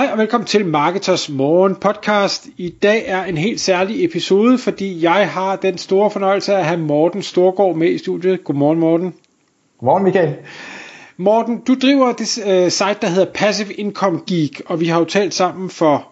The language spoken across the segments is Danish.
Hej og velkommen til Marketers Morgen podcast. I dag er en helt særlig episode, fordi jeg har den store fornøjelse at have Morten Storgård med i studiet. Godmorgen Morten. Godmorgen Michael. Morten, du driver det uh, site, der hedder Passive Income Geek, og vi har jo talt sammen for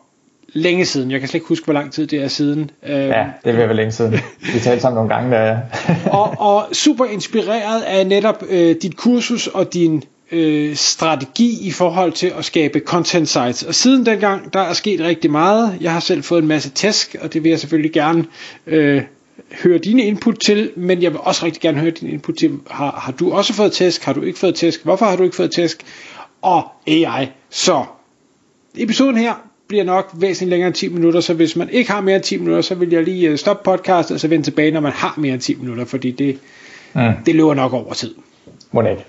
længe siden. Jeg kan slet ikke huske, hvor lang tid det er siden. Uh, ja, det vil være længe siden. Vi talte sammen nogle gange. Der, og, og super inspireret af netop uh, dit kursus og din øh, strategi i forhold til at skabe content sites. Og siden dengang, der er sket rigtig meget. Jeg har selv fået en masse tæsk, og det vil jeg selvfølgelig gerne øh, høre dine input til, men jeg vil også rigtig gerne høre din input til, har, har du også fået tæsk, har du ikke fået tæsk, hvorfor har du ikke fået tæsk, og AI. Så episoden her bliver nok væsentligt længere end 10 minutter, så hvis man ikke har mere end 10 minutter, så vil jeg lige øh, stoppe podcastet, og så vende tilbage, når man har mere end 10 minutter, fordi det, mm. det løber nok over tid. Må ikke.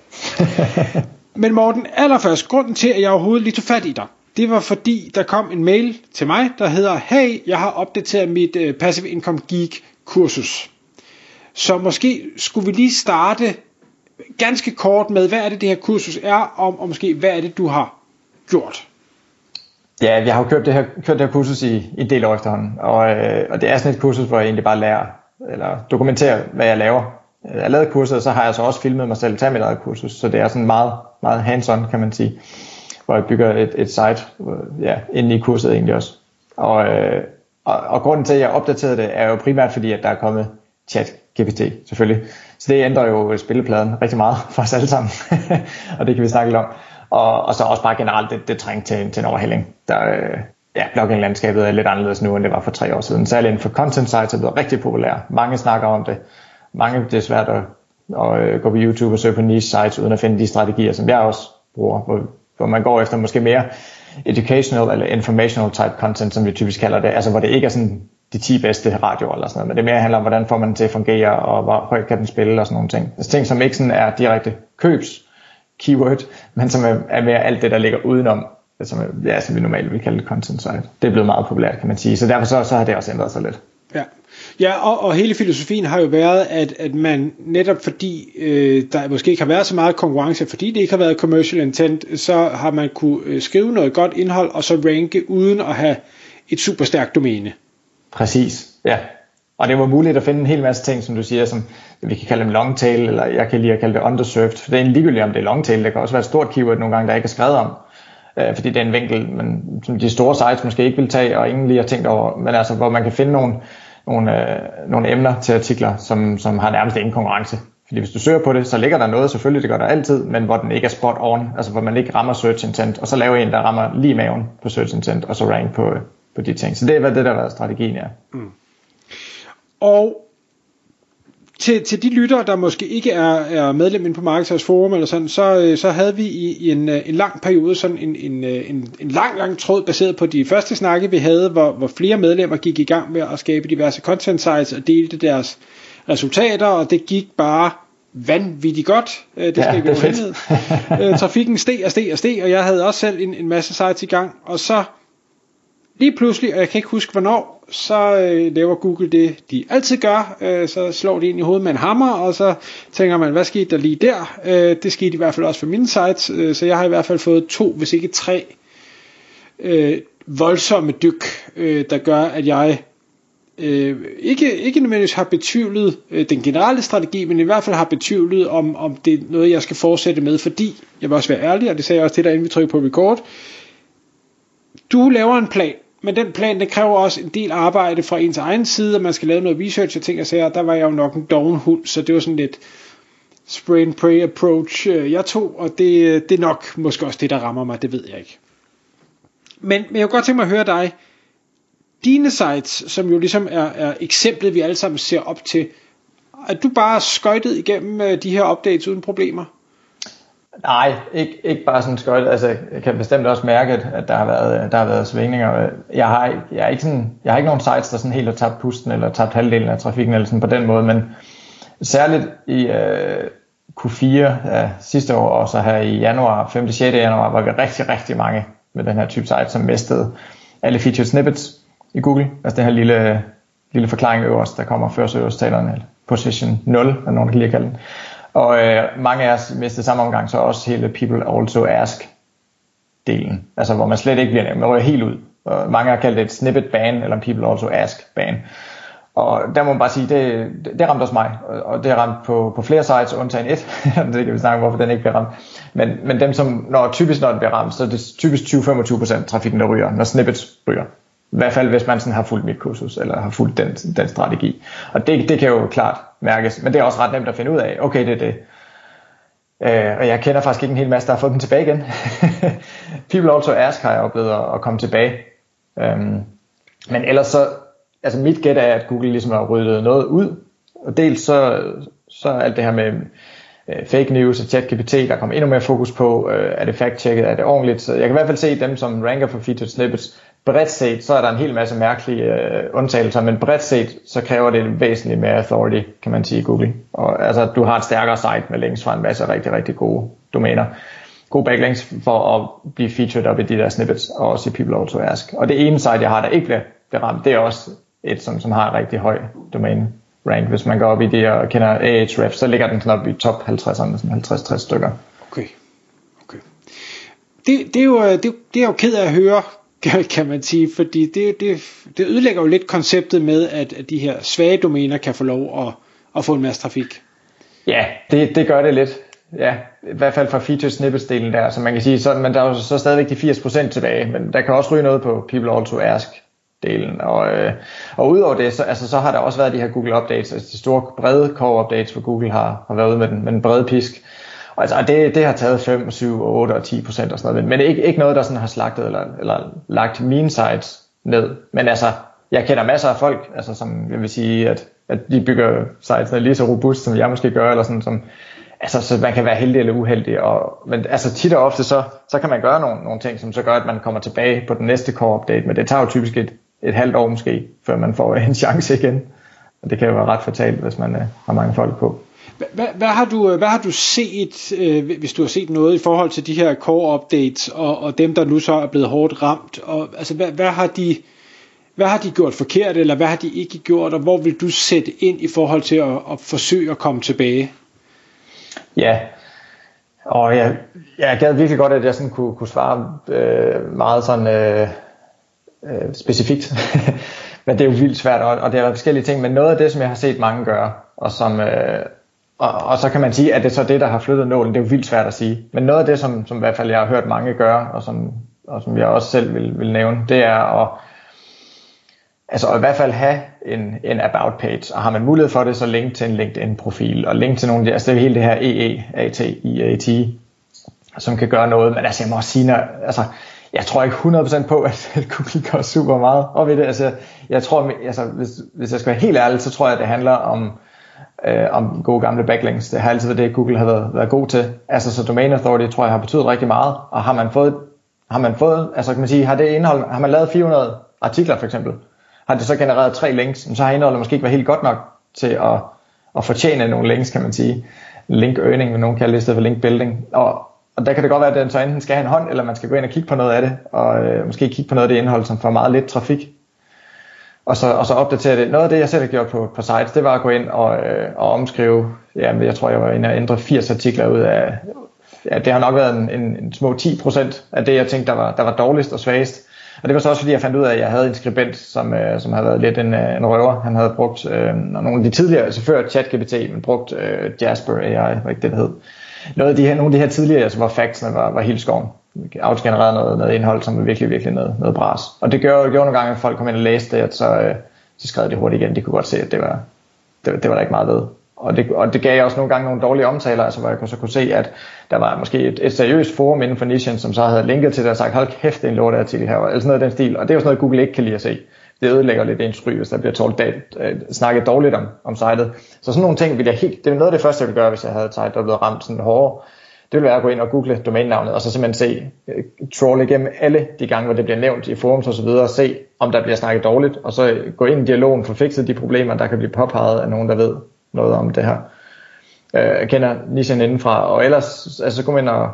Men Morten, allerførst, grunden til, at jeg overhovedet lige tog fat i dig, det var fordi, der kom en mail til mig, der hedder, hey, jeg har opdateret mit uh, Passive Income Geek kursus. Så måske skulle vi lige starte ganske kort med, hvad er det, det her kursus er, og, og måske, hvad er det, du har gjort? Ja, jeg har jo kørt det her, kørt det her kursus i, i en del år efterhånden, og, øh, og det er sådan et kursus, hvor jeg egentlig bare lærer, eller dokumenterer, hvad jeg laver, Øh, jeg har lavet kurset, og så har jeg så også filmet mig selv tage mit eget kursus, så det er sådan meget, meget hands-on, kan man sige, hvor jeg bygger et, et site øh, ja, inde i kurset egentlig også. Og, øh, og, og grunden til, at jeg opdaterede det, er jo primært fordi, at der er kommet chat GPT, selvfølgelig. Så det ændrer jo spillepladen rigtig meget for os alle sammen, og det kan vi snakke lidt om. Og, og så også bare generelt, det, det træng til, til en overhælling. Der, øh, ja, blogging-landskabet er lidt anderledes nu, end det var for tre år siden. Særligt inden for content sites er blevet rigtig populært. Mange snakker om det mange det er svært at, at øh, gå på YouTube og søge på niche sites uden at finde de strategier, som jeg også bruger, hvor, hvor man går efter måske mere educational eller informational type content, som vi typisk kalder det, altså hvor det ikke er sådan de 10 bedste radioer eller sådan noget, men det mere handler om, hvordan får man den til at fungere, og hvor højt kan den spille og sådan nogle ting. Altså ting, som ikke sådan er direkte købs keyword, men som er, er mere alt det, der ligger udenom, som, er, ja, som vi normalt vil kalde content site. Det er blevet meget populært, kan man sige. Så derfor så, så har det også ændret sig lidt. Ja, ja og, og hele filosofien har jo været, at, at man netop fordi øh, der måske ikke har været så meget konkurrence, fordi det ikke har været commercial intent, så har man kunne øh, skrive noget godt indhold, og så ranke uden at have et super stærkt domæne. Præcis, ja. Og det var muligt at finde en hel masse ting, som du siger, som vi kan kalde dem long tail, eller jeg kan lige at kalde det underserved. For det er en ligegyldigt, om det er long tail. Det kan også være et stort keyword nogle gange, der ikke er skrevet om øh, fordi det er en vinkel, men, som de store sites måske ikke vil tage, og ingen lige har tænkt over, men altså, hvor man kan finde nogle, nogle, øh, nogle emner til artikler, som, som har nærmest ingen konkurrence. Fordi hvis du søger på det, så ligger der noget, selvfølgelig det gør der altid, men hvor den ikke er spot on, altså hvor man ikke rammer search intent, og så laver en, der rammer lige maven på search intent, og så rank på, øh, på de ting. Så det er hvad det, der har været strategien, ja. Mm. Og til, til de lyttere, der måske ikke er, er medlem inde på Marketers Forum eller sådan, så, øh, så havde vi i, i en, øh, en lang periode sådan en, en, øh, en, en lang, lang tråd baseret på de første snakke, vi havde, hvor, hvor flere medlemmer gik i gang med at skabe diverse content sites og delte deres resultater, og det gik bare vanvittigt godt. Det skal ja, ikke være Trafikken steg og steg og steg, og jeg havde også selv en, en masse sites i gang, og så lige pludselig, og jeg kan ikke huske hvornår, så øh, laver Google det, de altid gør. Øh, så slår de ind i hovedet med en hammer, og så tænker man, hvad skete der lige der? Øh, det skete i hvert fald også for mine sites, øh, så jeg har i hvert fald fået to, hvis ikke tre, øh, voldsomme dyk, øh, der gør, at jeg øh, ikke, ikke nødvendigvis har betvivlet øh, den generelle strategi, men i hvert fald har betvivlet, om, om det er noget, jeg skal fortsætte med, fordi, jeg vil også være ærlig, og det sagde jeg også til dig, inden vi trykker på record, du laver en plan, men den plan, det kræver også en del arbejde fra ens egen side, at man skal lave noget research og ting og sager. Der var jeg jo nok en doven hund, så det var sådan lidt spray and pray approach, øh, jeg tog, og det, øh, det er nok måske også det, der rammer mig, det ved jeg ikke. Men, men jeg kunne godt tænke mig at høre dig, dine sites, som jo ligesom er, er eksemplet, vi alle sammen ser op til, er du bare skøjtet igennem øh, de her updates uden problemer? Nej, ikke, ikke bare sådan skøjt. Altså, jeg kan bestemt også mærke, at der har været, øh, der har været svingninger. Jeg har, jeg, er ikke sådan, jeg har ikke nogen sites, der sådan helt har tabt pusten, eller tabt halvdelen af trafikken, eller sådan på den måde, men særligt i øh, Q4 ja, sidste år, og så her i januar, 5. 6. januar, var der rigtig, rigtig mange med den her type site, som mistede alle featured snippets i Google. Altså den her lille, lille forklaring øverst, der kommer før talerne, position 0, er nogen, der kan lide at kalde den. Og øh, mange af os mistede samme omgang så også hele people also ask delen, altså hvor man slet ikke bliver nævnt, man rører helt ud. Og mange har kaldt det et snippet ban, eller en people also ask ban. Og der må man bare sige, det, det ramte også mig, og det ramte på, på flere sites, undtagen et. det kan vi snakke om, hvorfor den ikke bliver ramt. Men, men dem, som, når, typisk når den bliver ramt, så er det typisk 20-25% trafikken, der ryger, når snippets ryger. I hvert fald, hvis man sådan har fulgt mit kursus, eller har fulgt den, den strategi. Og det, det kan jo klart mærkes, men det er også ret nemt at finde ud af, okay, det er det. Øh, og jeg kender faktisk ikke en hel masse, der har fået dem tilbage igen. People also ask har jeg oplevet at, at komme tilbage. Øhm, men ellers så, altså mit gæt er, at Google ligesom har ryddet noget ud. Og dels så, så alt det her med øh, fake news og ChatGPT, der kommer endnu mere fokus på, øh, er det fact-checket, er det ordentligt. Så jeg kan i hvert fald se dem, som ranker for featured snippets, bredt set, så er der en hel masse mærkelige øh, undtagelser, men bredt set, så kræver det væsentligt mere authority, kan man sige i Google. Og altså, du har et stærkere site med links fra en masse rigtig, rigtig gode domæner. Gode backlinks for at blive featured op i de der snippets, og også i People Also Ask. Og det ene site, jeg har, der ikke bliver ramt, det er også et, som, som har en rigtig høj domæne rank. Hvis man går op i det og kender Ahrefs, så ligger den sådan op i top 50'erne, sådan 50-60 stykker. Okay. okay. Det, det, er jo, øh, det, det er jo ked af at høre, kan man sige, fordi det, det, det ødelægger jo lidt konceptet med, at, at de her svage domæner kan få lov at, at få en masse trafik. Ja, det, det gør det lidt. Ja, i hvert fald fra feature snippets delen der, så man kan sige, så, men der er jo så stadigvæk de 80% tilbage, men der kan også ryge noget på People Also Ask delen. Og, øh, og udover det, så, altså, så har der også været de her Google Updates, altså de store brede core updates, hvor Google har, har været ude med den, med den brede pisk. Altså, det, det har taget 5, 7, 8 og 10 procent og sådan noget, men ikke, ikke noget, der sådan har slagtet eller, eller lagt mine sites ned. Men altså, jeg kender masser af folk, altså, som jeg vil sige, at, at de bygger sites lige så robust, som jeg måske gør, eller sådan, som, altså, så man kan være heldig eller uheldig. Og, men altså, tit og ofte, så, så kan man gøre nogle, nogle ting, som så gør, at man kommer tilbage på den næste core update, men det tager jo typisk et, et halvt år måske, før man får en chance igen. Og det kan jo være ret fatalt, hvis man øh, har mange folk på. Hvad, hvad, har du, øh, hvad har du set, øh, hvis du har set noget i forhold til de her core updates, og, og dem, der nu så er blevet hårdt ramt? Og, altså, hvad, hvad, har de, hvad har de gjort forkert, eller hvad har de ikke gjort, og hvor vil du sætte ind i forhold til at, at forsøge at komme tilbage? Ja, og jeg, jeg gad virkelig godt, at jeg sådan kunne, kunne svare øh, meget sådan øh, øh, specifikt. men det er jo vildt svært, og, og det er forskellige ting. Men noget af det, som jeg har set mange gøre, og som, øh, og, og så kan man sige, at det er så det, der har flyttet nålen. Det er jo vildt svært at sige. Men noget af det, som, som i hvert fald jeg har hørt mange gøre, og som, og som jeg også selv vil, vil nævne, det er at, altså i hvert fald have en, en about page, og har man mulighed for det, så link til en LinkedIn-profil, og link til nogle af de, altså det er hele det her EE, AT, som kan gøre noget, men altså jeg må også sige, når, altså, jeg tror ikke 100% på, at Google gør super meget op i det, altså jeg tror, altså hvis, hvis jeg skal være helt ærlig, så tror jeg, at det handler om, øh, om gode gamle backlinks. Det har altid været det, Google har været, været god til. Altså så domain authority tror jeg har betydet rigtig meget, og har man fået, har man fået, altså kan man sige, har det indhold, har man lavet 400 artikler for eksempel, har det så genereret tre links, så har indholdet måske ikke været helt godt nok til at, at fortjene nogle links, kan man sige. Link earning, vil nogen kalde det, i stedet for link building. Og, og der kan det godt være, at den så enten skal have en hånd, eller man skal gå ind og kigge på noget af det, og øh, måske kigge på noget af det indhold, som får meget lidt trafik og så, og så opdatere det. Noget af det, jeg selv har gjort på, på sites, det var at gå ind og, øh, og omskrive, ja, jeg tror, jeg var inde og ændre 80 artikler ud af, ja, det har nok været en, en, en små 10% af det, jeg tænkte, der var, der var dårligst og svagest. Og det var så også fordi, jeg fandt ud af, at jeg havde en skribent, som, øh, som havde været lidt en, øh, en røver. Han havde brugt øh, nogle af de tidligere, altså før ChatGPT, men brugt øh, Jasper AI, var ikke det, det hed. Noget af de her, nogle af de her tidligere, altså, var facts, var, var helt skoven autogenereret noget, noget indhold, som er virkelig, virkelig noget, noget bras. Og det gjorde, gjorde nogle gange, at folk kom ind og læste det, at så, øh, så skrev de hurtigt igen. De kunne godt se, at det var, det, det var der ikke meget ved. Og det, og det gav også nogle gange nogle dårlige omtaler, altså hvor jeg så kunne se, at der var måske et, et seriøst forum inden for nichen, som så havde linket til det og sagt, hold kæft, det er en lorteartikel her, eller sådan noget af den stil. Og det er jo sådan noget, Google ikke kan lide at se. Det ødelægger lidt ens ry, hvis der bliver talt, uh, snakket dårligt om, om sitet. Så sådan nogle ting vil jeg helt, det er noget af det første, jeg ville gøre, hvis jeg havde et site, der blev ramt sådan hårdere det vil være at gå ind og google domænenavnet, og så simpelthen se, øh, uh, troll igennem alle de gange, hvor det bliver nævnt i forums og så videre, og se, om der bliver snakket dårligt, og så gå ind i dialogen, for fikset de problemer, der kan blive påpeget af nogen, der ved noget om det her. Øh, jeg kender nichen indenfra, og ellers altså, gå ind og,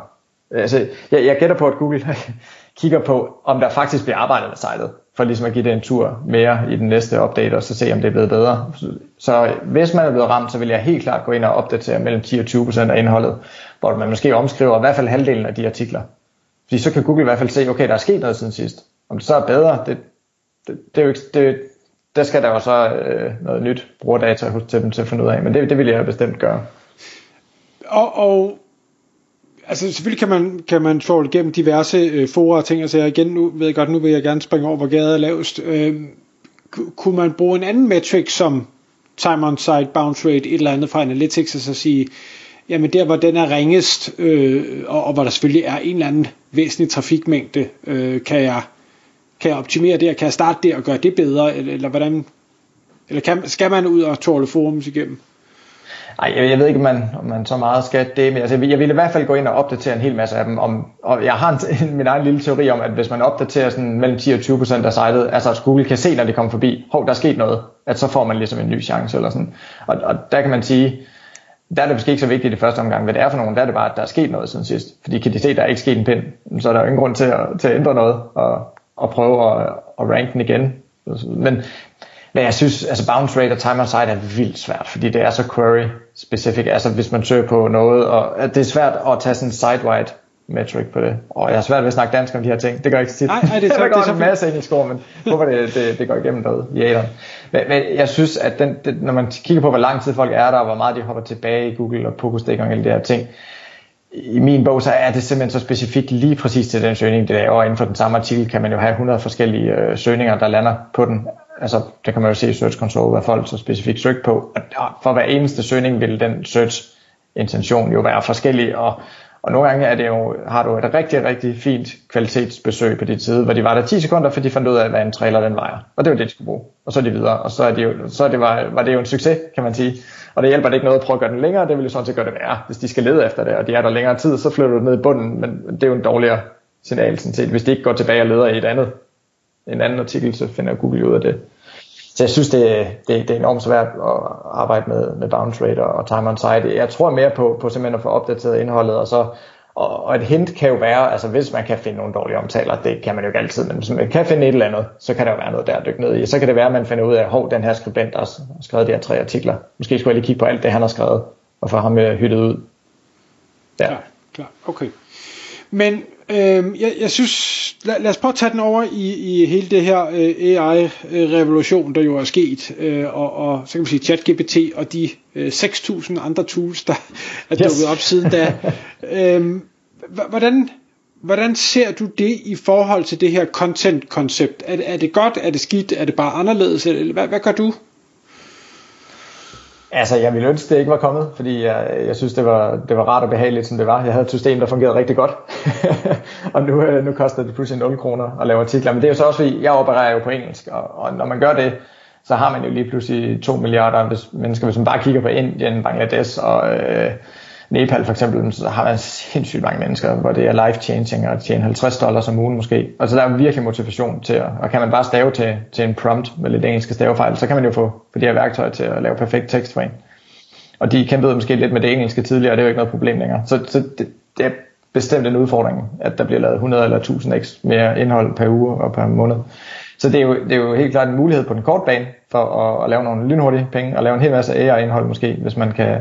øh, altså, jeg, jeg gætter på, at Google kigger på, om der faktisk bliver arbejdet med sitet, for ligesom at give det en tur mere i den næste update, og så se, om det er blevet bedre. Så hvis man er blevet ramt, så vil jeg helt klart gå ind og opdatere mellem 10 og 20 procent af indholdet, hvor man måske omskriver i hvert fald halvdelen af de artikler. Fordi så kan Google i hvert fald se, okay, der er sket noget siden sidst. Om det så er bedre, det, det, det er jo ikke, det, der skal der jo så øh, noget nyt brugerdata hos til dem til at finde ud af, men det, det vil jeg bestemt gøre. Og, og altså selvfølgelig kan man, kan man få gennem diverse øh, fora og ting, altså jeg igen nu ved jeg godt, nu vil jeg gerne springe over, hvor gaden er lavest. Øh, kunne man bruge en anden metric som time on site, bounce rate, et eller andet fra Analytics, og så sige, jamen der hvor den er ringest, øh, og, og hvor der selvfølgelig er en eller anden væsentlig trafikmængde, øh, kan jeg kan jeg optimere det, og kan jeg starte det og gøre det bedre, eller, eller hvordan, eller kan, skal man ud og tåle forums igennem? Ej, jeg, jeg ved ikke, om man, om man så meget skal det, men altså, jeg vil i hvert fald gå ind og opdatere en hel masse af dem. Om, og jeg har en, min egen lille teori om, at hvis man opdaterer sådan mellem 10 og 20 procent af sitet, altså at Google kan se, når det kommer forbi, hov, der er sket noget, at så får man ligesom en ny chance eller sådan. Og, og der kan man sige, der er det måske ikke så vigtigt i første omgang, hvad det er for nogen. Der er det bare, at der er sket noget siden sidst. Fordi kan de se, at der er ikke sket en pind, så er der jo ingen grund til at, til at ændre noget og, og prøve at, at ranke den igen. Men, men jeg synes, altså bounce rate og time on site er vildt svært, fordi det er så query specific. Altså hvis man søger på noget, og det er svært at tage sådan en site-wide metric på det. Og jeg har svært ved at snakke dansk om de her ting. Det gør ikke så tit. Nej, nej, det er så, der går det er en masse ind i skor, men håber det, det, det går igennem derude i æderen. Men, men, jeg synes, at den, det, når man kigger på, hvor lang tid folk er der, og hvor meget de hopper tilbage i Google og Pokustik og alle de her ting, i min bog, så er det simpelthen så specifikt lige præcis til den søgning, det er, og inden for den samme artikel kan man jo have 100 forskellige øh, søgninger, der lander på den. Altså, det kan man jo se i Search Console, hvad folk så specifikt søgte på. Og for hver eneste søgning vil den search intention jo være forskellig, og og nogle gange er det jo, har du et rigtig, rigtig fint kvalitetsbesøg på dit side, hvor de var der 10 sekunder, for de fandt ud af, hvad en trailer den vejer. Og det var det, de skulle bruge. Og så er de videre. Og så, er de jo, så er det var, var det jo en succes, kan man sige. Og det hjælper det ikke noget at prøve at gøre den længere, det vil jo sådan set gøre det værre. Hvis de skal lede efter det, og de er der længere tid, så flytter du ned i bunden, men det er jo en dårligere signal, sådan set. Hvis de ikke går tilbage og leder i et andet, en anden artikel, så finder Google ud af det. Så jeg synes, det, det, det er enormt svært at arbejde med, med bounce rate og time on site. Jeg tror mere på, på simpelthen at få opdateret indholdet, og så og, og et hint kan jo være, altså hvis man kan finde nogle dårlige omtaler, det kan man jo ikke altid, men hvis man kan finde et eller andet, så kan der jo være noget der at dykke ned i. Så kan det være, at man finder ud af, at den her skribent har skrevet de her tre artikler. Måske skulle jeg lige kigge på alt det, han har skrevet, og få ham øh, hyttet ud. Ja. Klar, klar, okay. Men øh, jeg, jeg synes, lad, lad os prøve at tage den over i, i hele det her øh, AI-revolution, der jo er sket, øh, og, og så kan man sige ChatGPT og de øh, 6.000 andre tools, der er yes. dukket op siden da. øh, hvordan, hvordan ser du det i forhold til det her content-koncept? Er, er det godt, er det skidt, er det bare anderledes, eller hvad, hvad gør du? Altså, jeg ville ønske, det ikke var kommet, fordi jeg, jeg synes, det var, det var rart og behageligt, som det var. Jeg havde et system, der fungerede rigtig godt, og nu, øh, nu koster det pludselig 0 kroner at lave artikler. Men det er jo så også, fordi jeg opererer jo på engelsk, og, og når man gør det, så har man jo lige pludselig 2 milliarder mennesker, hvis man bare kigger på Indien, Bangladesh og øh, Nepal for eksempel, så har man sindssygt mange mennesker, hvor det er life-changing at tjene 50 dollars om ugen måske. Og så der er virkelig motivation til at, og kan man bare stave til, til en prompt med lidt engelske stavefejl, så kan man jo få, få de her værktøjer til at lave perfekt tekst for en. Og de kæmpede måske lidt med det engelske tidligere, og det er jo ikke noget problem længere. Så, så det, det er bestemt en udfordring, at der bliver lavet 100 eller 1000 x mere indhold per uge og per måned. Så det er, jo, det er jo helt klart en mulighed på den korte bane for at, at lave nogle lynhurtige penge og lave en hel masse AI-indhold måske, hvis man kan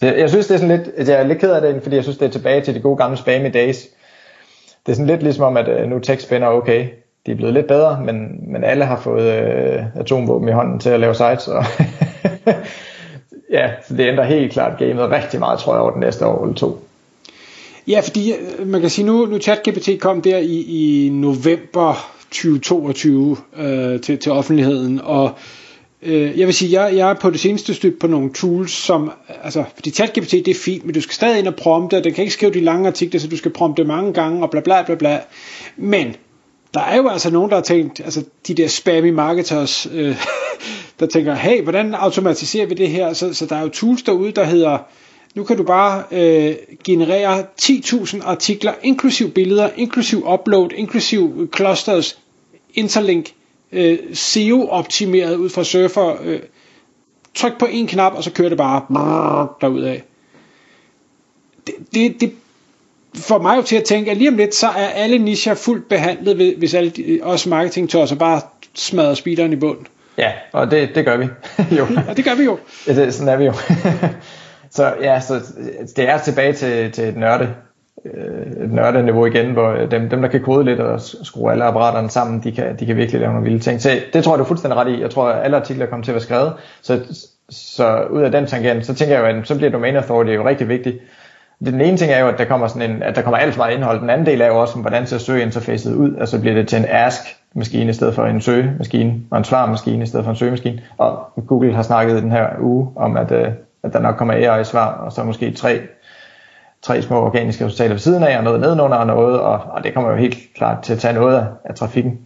det, jeg synes, det er sådan lidt, jeg er lidt ked af det, fordi jeg synes, det er tilbage til de gode gamle spam days. Det er sådan lidt ligesom om, at øh, nu spænder okay. De er blevet lidt bedre, men, men alle har fået øh, atomvåben i hånden til at lave sites. Og ja, så det ændrer helt klart gamet rigtig meget, tror jeg, over den næste år eller to. Ja, fordi øh, man kan sige, nu, nu ChatGPT kom der i, i november 2022 øh, til, til offentligheden, og Øh, jeg vil sige, jeg, jeg er på det seneste stødt på nogle tools, som, altså, fordi ChatGPT det er fint, men du skal stadig ind og prompte, og den kan ikke skrive de lange artikler, så du skal prompte mange gange, og bla bla bla bla. Men, der er jo altså nogen, der har tænkt, altså de der spammy marketers, øh, der tænker, hey, hvordan automatiserer vi det her? Så, så der er jo tools derude, der hedder, nu kan du bare øh, generere 10.000 artikler, inklusiv billeder, inklusiv upload, inklusiv clusters, interlink, øh, SEO-optimeret ud fra surfer. Øh, tryk på en knap, og så kører det bare af. det, det, det får mig jo til at tænke, at lige om lidt, så er alle nischer fuldt behandlet, hvis alle de, også marketing-tosser bare smadrer speederen i bund. Ja, og det, det gør vi. jo. Ja, det gør vi jo. Ja, det, sådan er vi jo. så ja, så det er tilbage til, til nørde, øh, nørdeniveau igen, hvor øh, dem, dem, der kan kode lidt og skrue alle apparaterne sammen, de kan, de kan virkelig lave nogle vilde ting. Så det tror jeg, du er fuldstændig ret i. Jeg tror, at alle artikler kommer til at være skrevet. Så, så ud af den tangent, så tænker jeg jo, at så bliver domain authority jo rigtig vigtigt. Den ene ting er jo, at der kommer, sådan en, at der kommer alt for meget indhold. Den anden del er jo også, hvordan ser søgeinterfacet ud. Altså bliver det til en ask-maskine i stedet for en søgemaskine, og en svarmaskine i stedet for en søgemaskine. Og Google har snakket den her uge om, at, øh, at der nok kommer AI-svar, og så måske tre, tre små organiske resultater ved siden af, og noget nedenunder og noget, og, og det kommer jo helt klart til at tage noget af, af trafikken.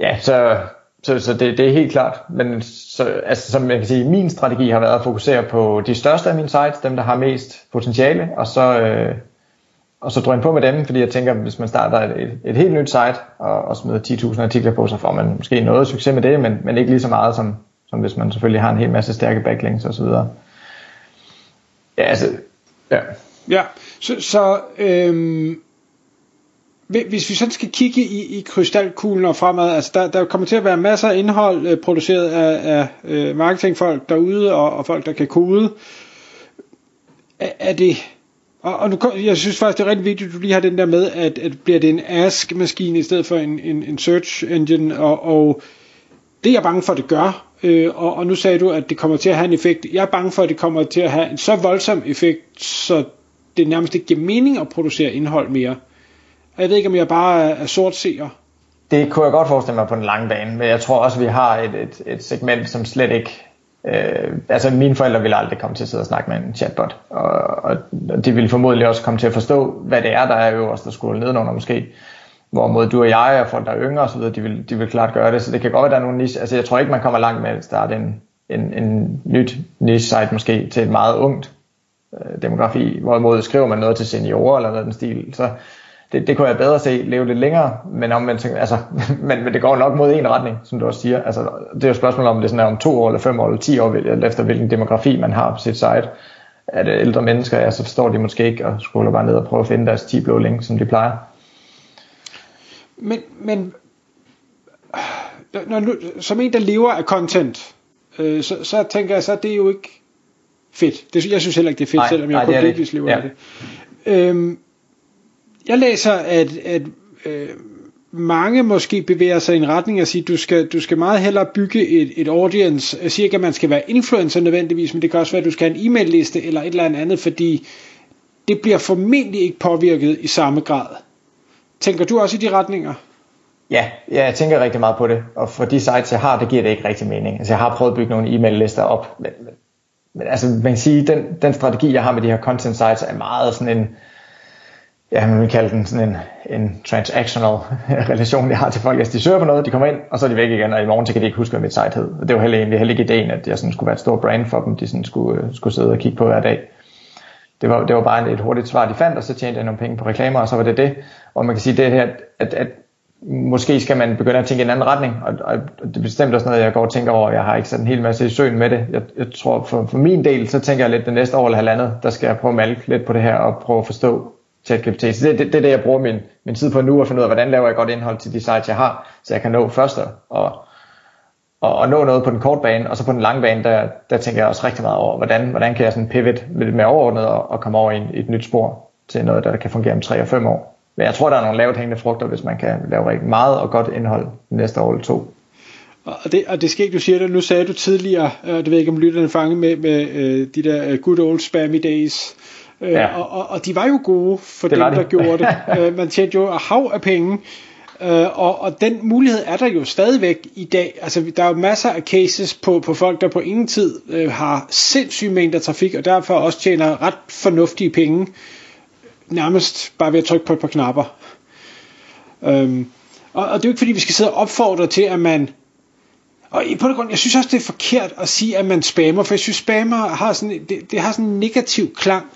Ja, så så, så det, det er helt klart, men så, altså, som jeg kan sige, min strategi har været at fokusere på de største af mine sites, dem der har mest potentiale, og så, øh, og så drøne på med dem, fordi jeg tænker, hvis man starter et, et, et helt nyt site, og, og smider 10.000 artikler på, så får man måske noget succes med det, men, men ikke lige så meget, som, som hvis man selvfølgelig har en hel masse stærke backlinks osv. Ja, altså, ja. Ja, så, så øhm, hvis vi sådan skal kigge i, i krystalkuglen og fremad, altså der, der kommer til at være masser af indhold øh, produceret af, af øh, marketingfolk derude og, og folk, der kan kode. Er, er det... Og, og nu, jeg synes faktisk, det er rigtig vigtigt, at du lige har den der med, at, at bliver det en ask-maskine i stedet for en, en, en search engine, og, og det er jeg bange for, at det gør. Øh, og, og nu sagde du, at det kommer til at have en effekt. Jeg er bange for, at det kommer til at have en så voldsom effekt, så det nærmest ikke giver mening at producere indhold mere. Og jeg ved ikke, om jeg bare er sort seer. Det kunne jeg godt forestille mig på den lange bane, men jeg tror også, at vi har et, et, et segment, som slet ikke... Øh, altså mine forældre ville aldrig komme til at sidde og snakke med en chatbot, og, og de ville formodentlig også komme til at forstå, hvad det er, der er øverst, der skulle nedenunder måske. Hvorimod du og jeg og folk, der er yngre osv., de vil, de vil klart gøre det, så det kan godt være, at der er nogle niche. Altså jeg tror ikke, man kommer langt med at starte en, en, en nyt niche-site måske til et meget ungt øh, demografi, hvorimod skriver man noget til seniorer eller noget den stil, så, det, det kunne jeg bedre se leve lidt længere, men, om man tænker, altså, men, men det går nok mod en retning, som du også siger. Altså, det er jo et spørgsmål om, det er sådan er om to år, eller fem år, eller ti år, efter hvilken demografi man har på sit site. Er det ældre mennesker, ja, så forstår de måske ikke, og scroller bare ned og prøver at finde deres 10 blå link, som de plejer. Men, men når du, som en, der lever af content, øh, så, så tænker jeg, så det er jo ikke fedt. Det, jeg synes heller ikke, det er fedt, nej, selvom jeg kun delvis lever ja. af det. Øhm, jeg læser, at, at øh, mange måske bevæger sig i en retning og siger, du skal, du skal meget hellere bygge et, et audience. Jeg siger ikke, at man skal være influencer nødvendigvis, men det kan også være, at du skal have en e-mail-liste eller et eller andet, fordi det bliver formentlig ikke påvirket i samme grad. Tænker du også i de retninger? Ja, ja, jeg tænker rigtig meget på det, og for de sites, jeg har, det giver det ikke rigtig mening. Altså, jeg har prøvet at bygge nogle e-mail-lister op, men, men, men altså, man kan sige, den, den strategi, jeg har med de her content sites, er meget sådan en, ja, man vil kalde den sådan en, en transactional relation, jeg har til folk. Altså, de søger på noget, de kommer ind, og så er de væk igen, og i morgen så kan de ikke huske, hvad mit site hed. Det var heller, egentlig heller ikke ideen, at jeg sådan skulle være et stort brand for dem, de sådan skulle, øh, skulle sidde og kigge på hver dag. Det var, det var bare et hurtigt svar, de fandt, og så tjente jeg nogle penge på reklamer, og så var det det. Og man kan sige det her, at, at måske skal man begynde at tænke i en anden retning, og, og det er bestemt også noget, jeg går og tænker over. Jeg har ikke sat en hel masse i søen med det. Jeg, jeg tror, for, for min del, så tænker jeg lidt det næste år eller halvandet, der skal jeg prøve at malke lidt på det her, og prøve at forstå, ChatGPT. Så det, det, det er det, jeg bruger min, min tid på nu, at finde ud af, hvordan laver jeg godt indhold til de sites, jeg har, så jeg kan nå først og, og, og nå noget på den korte bane, og så på den lange bane, der, der tænker jeg også rigtig meget over, hvordan, hvordan kan jeg sådan pivot lidt mere overordnet og, og komme over i et, et nyt spor til noget, der kan fungere om 3 og 5 år. Men jeg tror, der er nogle lavt hængende frugter, hvis man kan lave rigtig meget og godt indhold næste år eller to. Og det, og det skal ikke, du siger det, nu sagde du tidligere, øh, det ved jeg ikke om lytterne fange med, med øh, de der good old spammy days, Øh, ja. og, og, og de var jo gode for det dem, de. der gjorde det. øh, man tjente jo hav af penge. Øh, og, og den mulighed er der jo stadigvæk i dag. Altså, der er jo masser af cases på, på folk, der på ingen tid øh, har sindssyge mængder trafik, og derfor også tjener ret fornuftige penge, nærmest bare ved at trykke på et par knapper. Øhm, og, og det er jo ikke fordi, vi skal sidde og opfordre til, at man og på det grund, jeg synes også, det er forkert at sige, at man spammer, for jeg synes, spammer har sådan, det, det har sådan en negativ klang.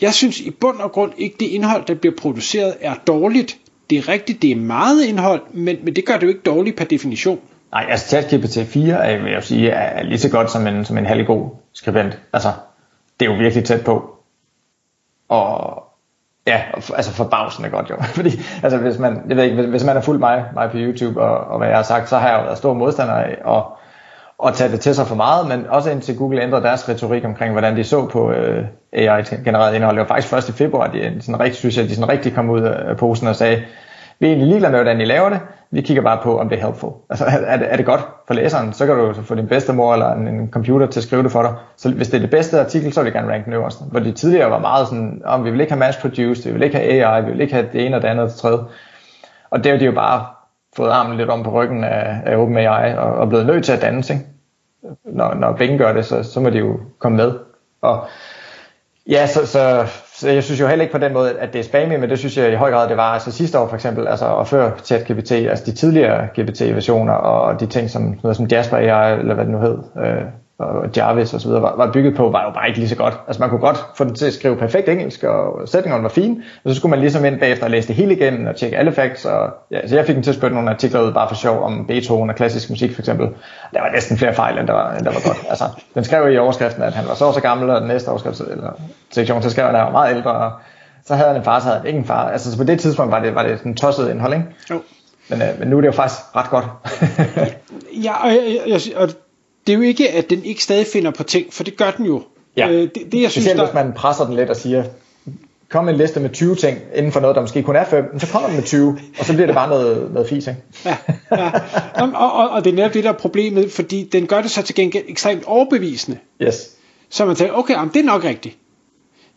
Jeg synes i bund og grund ikke, det indhold, der bliver produceret, er dårligt. Det er rigtigt, det er meget indhold, men, men det gør det jo ikke dårligt per definition. Nej, altså ChatGPT 4 er, vil jeg sige, er lige så godt som en, som en halvgod skribent. Altså, det er jo virkelig tæt på. og ja, altså forbavsende godt jo. Fordi, altså hvis man, jeg ved ikke, hvis man har fulgt mig, mig på YouTube og, og hvad jeg har sagt, så har jeg jo været stor modstander af og at tage det til sig for meget, men også indtil Google ændrede deres retorik omkring, hvordan de så på øh, AI-genereret indhold. Det var faktisk først i februar, de sådan rigtig, synes jeg, de sådan rigtig kom ud af posen og sagde, vi er egentlig ligeglade med, hvordan I laver det. Vi kigger bare på, om det er helpful. Altså, er det, er det godt for læseren, så kan du få din bedste mor eller en, en computer til at skrive det for dig. Så hvis det er det bedste artikel, så vil jeg gerne ranke den øverst. Hvor de tidligere var meget sådan, om vi vil ikke have mass-produced, vi vil ikke have AI, vi vil ikke have det ene og det andet og det tredje. Og det er de jo bare fået armen lidt om på ryggen af, af OpenAI og, og blevet nødt til at danse. Ikke? Når, når Bing gør det, så, så må de jo komme med. Og ja, så, så så jeg synes jo heller ikke på den måde, at det er spammy, men det synes jeg i høj grad, det var altså sidste år for eksempel, altså og før ChatGPT, altså de tidligere GPT-versioner og de ting som, noget som Jasper AI, eller hvad det nu hed, øh, og Jarvis og så videre, var, var bygget på, var jo bare ikke lige så godt. Altså man kunne godt få den til at skrive perfekt engelsk, og sætningerne var fine, og så skulle man ligesom ind bagefter og læse det hele igennem og tjekke alle facts, og ja, så jeg fik den til at spørge nogle artikler ud bare for sjov om Beethoven og klassisk musik for eksempel. Der var næsten flere fejl, end der var, end der var godt. Altså, den skrev i overskriften, at han var så så gammel, og den næste overskrift, eller sektion, så skrev han, at han var meget ældre, og så havde han en far, så havde han ikke en far. Altså, så på det tidspunkt var det, var det sådan tosset indhold, ikke? Jo. Men, øh, men nu er det jo faktisk ret godt. ja, og, jeg, jeg, og det er jo ikke, at den ikke stadig finder på ting, for det gør den jo. Ja. Øh, det, det, jeg synes, Specielt der... hvis man presser den lidt og siger, kom med en liste med 20 ting inden for noget, der måske kun er 5, så kommer den med 20, og så bliver det bare noget, noget fis, ikke? Ja, ja. Og, og, og det er netop det, der er problemet, fordi den gør det så til gengæld ekstremt overbevisende. Yes. Så man tænker, okay, jamen, det er nok rigtigt.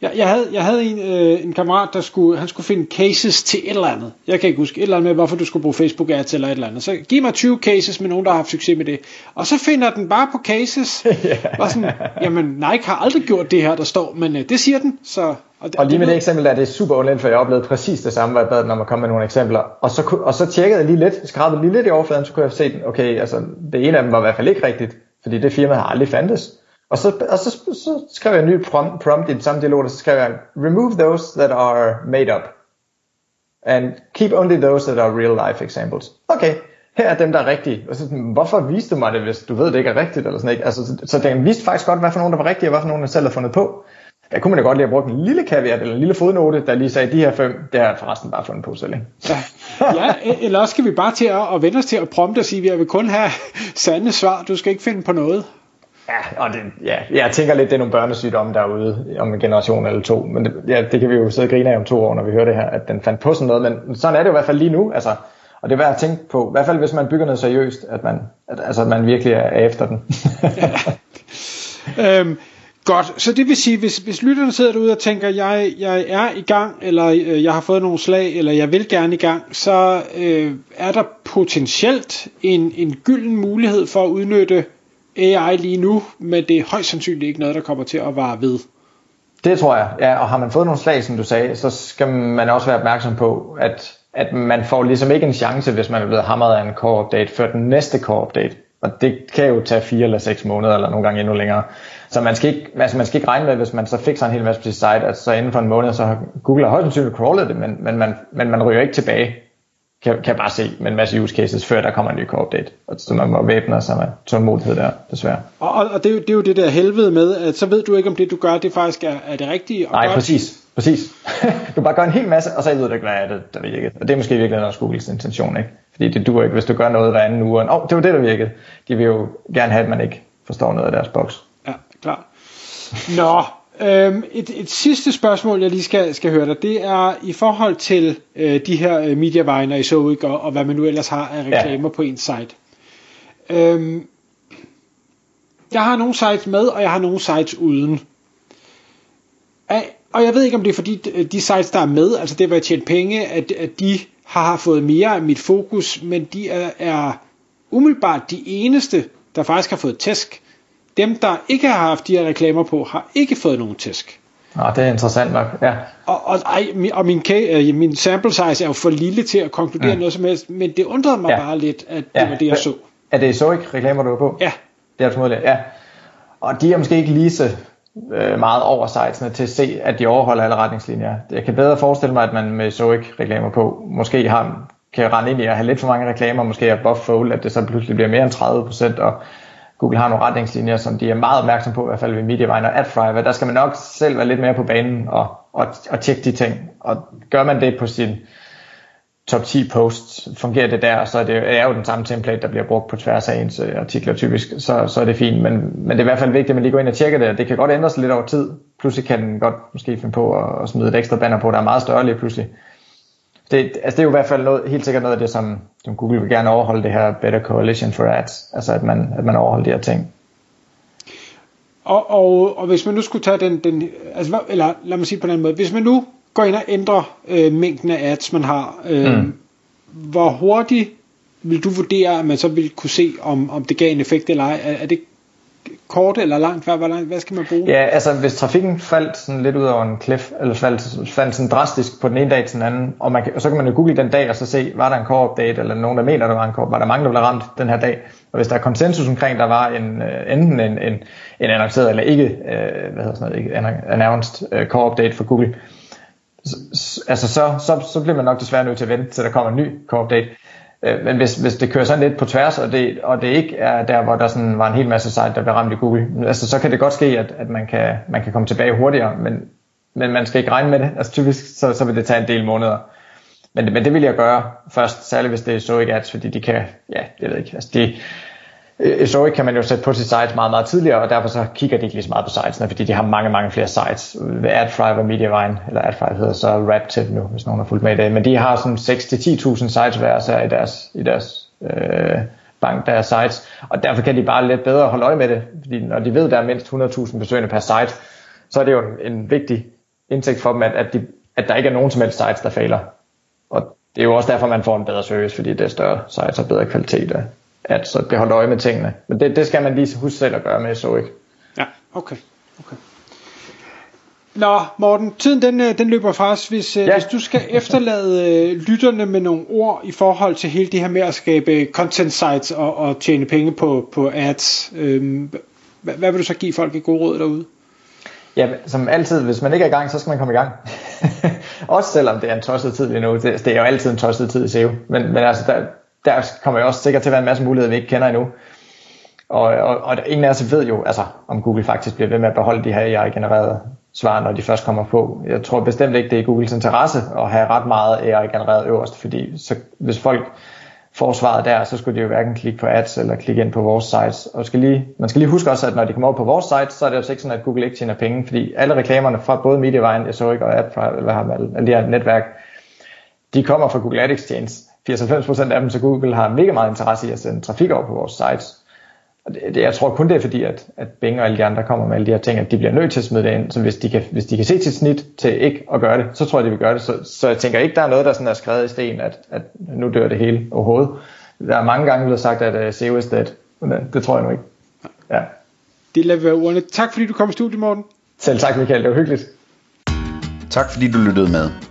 Jeg, jeg, havde, jeg havde en, øh, en kammerat, der skulle, han skulle finde cases til et eller andet. Jeg kan ikke huske et eller andet med, hvorfor du skulle bruge Facebook ads eller et eller andet. Så giv mig 20 cases med nogen, der har haft succes med det. Og så finder den bare på cases. Og sådan, jamen Nike har aldrig gjort det her, der står, men øh, det siger den. Så, og, det, og lige med det eksempel der, det er super ondt, for jeg oplevede præcis det samme, hvor jeg bad den om at komme med nogle eksempler. Og så, og så tjekkede jeg lige lidt, skrabede lige lidt i overfladen, så kunne jeg se, okay, altså det ene af dem var i hvert fald ikke rigtigt, fordi det firma har aldrig fandtes. Og så, og så, så skrev jeg en ny prompt, prompt i den samme dialog, og så skrev jeg, remove those that are made up. And keep only those that are real life examples. Okay, her er dem, der er rigtige. Og så, hvorfor viste du mig det, hvis du ved, det ikke er rigtigt? Eller sådan, ikke? Altså, så, så den viste faktisk godt, hvad for nogen, der var rigtige, og hvad for nogen, der selv havde fundet på. Der kunne man da godt lige have brugt en lille caveat, eller en lille fodnote, der lige sagde, de her fem, det har jeg forresten bare fundet på selv. Ikke? Ja. ja, e- eller også skal vi bare til at, at vende os til at prompte og sige, at vi vil kun have sande svar, du skal ikke finde på noget. Ja, og det, ja, jeg tænker lidt, det er nogle børnesygdomme derude om en generation eller to, men det, ja, det kan vi jo sidde og grine af om to år, når vi hører det her, at den fandt på sådan noget, men sådan er det jo i hvert fald lige nu, altså, og det er værd at tænke på, i hvert fald hvis man bygger noget seriøst, at man, at, altså, at man virkelig er efter den. ja. øhm, Godt, så det vil sige, hvis, hvis lytterne sidder derude og tænker, jeg, jeg er i gang, eller øh, jeg har fået nogle slag, eller jeg vil gerne i gang, så øh, er der potentielt en, en gylden mulighed for at udnytte AI lige nu, men det er højst sandsynligt ikke noget, der kommer til at vare ved. Det tror jeg, ja, og har man fået nogle slag, som du sagde, så skal man også være opmærksom på, at, at man får ligesom ikke en chance, hvis man er blevet hamret af en core update, før den næste core update. Og det kan jo tage fire eller seks måneder, eller nogle gange endnu længere. Så man skal ikke, altså man skal ikke regne med, hvis man så fikser en hel masse på sit site, at så inden for en måned, så har Google højst sandsynligt crawlet det, men, men, man, men man ryger ikke tilbage kan, kan bare se med en masse use cases, før der kommer en ny core update. Og så man må væbne sig med tålmodighed der, desværre. Og, og, det, er jo, det er jo det der helvede med, at så ved du ikke, om det du gør, det faktisk er, er det rigtige. Og Nej, godt. præcis. Præcis. du bare gør en hel masse, og så ved du ikke, hvad er det, der virkede. Og det er måske virkelig også Googles intention, ikke? Fordi det duer ikke, hvis du gør noget hver anden uge, og oh, det var det, der virkede. De vil jo gerne have, at man ikke forstår noget af deres boks. Ja, klar. Nå, Øhm, et, et sidste spørgsmål, jeg lige skal, skal høre dig, det er i forhold til øh, de her øh, mediavejner i Zoic og, og hvad man nu ellers har af reklamer ja. på en site. Øhm, jeg har nogle sites med, og jeg har nogle sites uden. Og jeg ved ikke, om det er fordi de sites, der er med, altså det, hvor jeg tjener penge, at, at de har fået mere af mit fokus, men de er, er umiddelbart de eneste, der faktisk har fået tæsk dem, der ikke har haft de her reklamer på, har ikke fået nogen tæsk. Nå, det er interessant nok, ja. Og, og, ej, og min, øh, min sample size er jo for lille til at konkludere mm. noget som helst, men det undrede mig ja. bare lidt, at det ja. var det, jeg så. Er det så ikke reklamer, du var på? Ja. Det er formodentlig, ja. Og de er måske ikke lige så øh, meget over sitesene til at se, at de overholder alle retningslinjer. Jeg kan bedre forestille mig, at man med så ikke reklamer på, måske har, kan rende ind i at have lidt for mange reklamer, måske er buff fold, at det så pludselig bliver mere end 30%, og Google har nogle retningslinjer, som de er meget opmærksom på, i hvert fald ved Mediavine og AdFriver. Der skal man nok selv være lidt mere på banen og, og, og tjekke de ting. Og gør man det på sin top 10 posts, fungerer det der, så er det er jo den samme template, der bliver brugt på tværs af ens øh, artikler typisk, så, så er det fint. Men, men det er i hvert fald vigtigt, at man lige går ind og tjekker det. Det kan godt ændre sig lidt over tid. Pludselig kan den godt måske finde på at, at smide et ekstra banner på, der er meget større lige pludselig. Det, altså det er jo i hvert fald noget, helt sikkert noget af det, som, som Google vil gerne overholde, det her Better Coalition for Ads. Altså at man, at man overholder de her ting. Og, og, og hvis man nu skulle tage den, den altså, eller lad mig sige på den måde, hvis man nu går ind og ændrer øh, mængden af ads, man har, øh, mm. hvor hurtigt vil du vurdere, at man så vil kunne se, om, om det gav en effekt eller ej? Er, er det kort eller langt? Hvad, hvor langt, hvad skal man bruge? Ja, altså hvis trafikken faldt sådan lidt ud over en klif, eller faldt, faldt sådan drastisk på den ene dag til den anden, og, man, og så kan man jo google den dag og så se, var der en core update, eller nogen der mener, der var en core, var der mange, der blev ramt den her dag? Og hvis der er konsensus omkring, der var en, øh, enten en, en, en annonceret eller ikke, øh, hvad hedder sådan noget, ikke announced øh, core update for Google, så, altså så, så, så bliver man nok desværre nødt til at vente, til der kommer en ny core update. Øh, men hvis, hvis det kører sådan lidt på tværs, og det, og det ikke er der, hvor der sådan var en hel masse site, der blev ramt i Google, altså, så kan det godt ske, at, at man, kan, man kan komme tilbage hurtigere, men, men man skal ikke regne med det. Altså typisk så, så vil det tage en del måneder. Men, men det vil jeg gøre først, særligt hvis det er så ikke ads, fordi de kan, ja, jeg ved ikke, altså de, Øh, kan man jo sætte på sit site meget, meget tidligere, og derfor så kigger de ikke lige så meget på sitesene, fordi de har mange, mange flere sites. Ved AdFrive og Mediavine, eller AdFrive hedder så RapTip nu, hvis nogen har fulgt med i det, men de har sådan 6-10.000 sites hver så i deres, i deres øh, bank, deres sites, og derfor kan de bare lidt bedre holde øje med det, fordi når de ved, at der er mindst 100.000 besøgende per site, så er det jo en, en vigtig indtægt for dem, at, at, de, at der ikke er nogen som helst sites, der fejler. Og det er jo også derfor, man får en bedre service, fordi det er større sites og bedre kvalitet af, at så det holder øje med tingene. Men det, det skal man lige huske selv at gøre med så ikke. Ja, okay. okay. Nå, Morten, tiden den, øh, den løber fra os. Hvis, øh, ja. hvis du skal efterlade øh, lytterne med nogle ord i forhold til hele det her med at skabe content sites og, og tjene penge på, på ads, øh, hvad, hvad vil du så give folk et gode råd derude? Ja, som altid, hvis man ikke er i gang, så skal man komme i gang. også selvom det er en tosset tid lige nu. Det, det er jo altid en tosset tid i SEO. Men, men altså, der, der kommer jo også sikkert til at være en masse muligheder, vi ikke kender endnu. Og, og, og ingen af os ved jo, altså, om Google faktisk bliver ved med at beholde de her AI-genererede svar, når de først kommer på. Jeg tror bestemt ikke, det er Googles interesse at have ret meget AI-genereret øverst, fordi så, hvis folk får svaret der, så skulle de jo hverken klikke på ads eller klikke ind på vores sites. Og skal lige, man skal lige huske også, at når de kommer over på vores site, så er det altså ikke sådan, at Google ikke tjener penge, fordi alle reklamerne fra både Medievejen, jeg så ikke, og app eller hvad har man, alle de her netværk, de kommer fra Google Ad Exchange. 80-90% af dem, så Google har mega meget interesse i at sende trafik over på vores sites. Og det, det, jeg tror kun det er fordi, at, at Bing og alle de andre kommer med alle de her ting, at de bliver nødt til at smide det ind. Så hvis de kan, hvis de kan se sit snit til ikke at gøre det, så tror jeg, de vil gøre det. Så, så jeg tænker ikke, der er noget, der sådan er skrevet i sten, at, at nu dør det hele overhovedet. Der er mange gange blevet sagt, at uh, SEO is dead. Men det, det tror jeg nu ikke. Ja. Det lader være ordene. Tak fordi du kom i studiet, Morten. Selv tak, Michael. Det var hyggeligt. Tak fordi du lyttede med.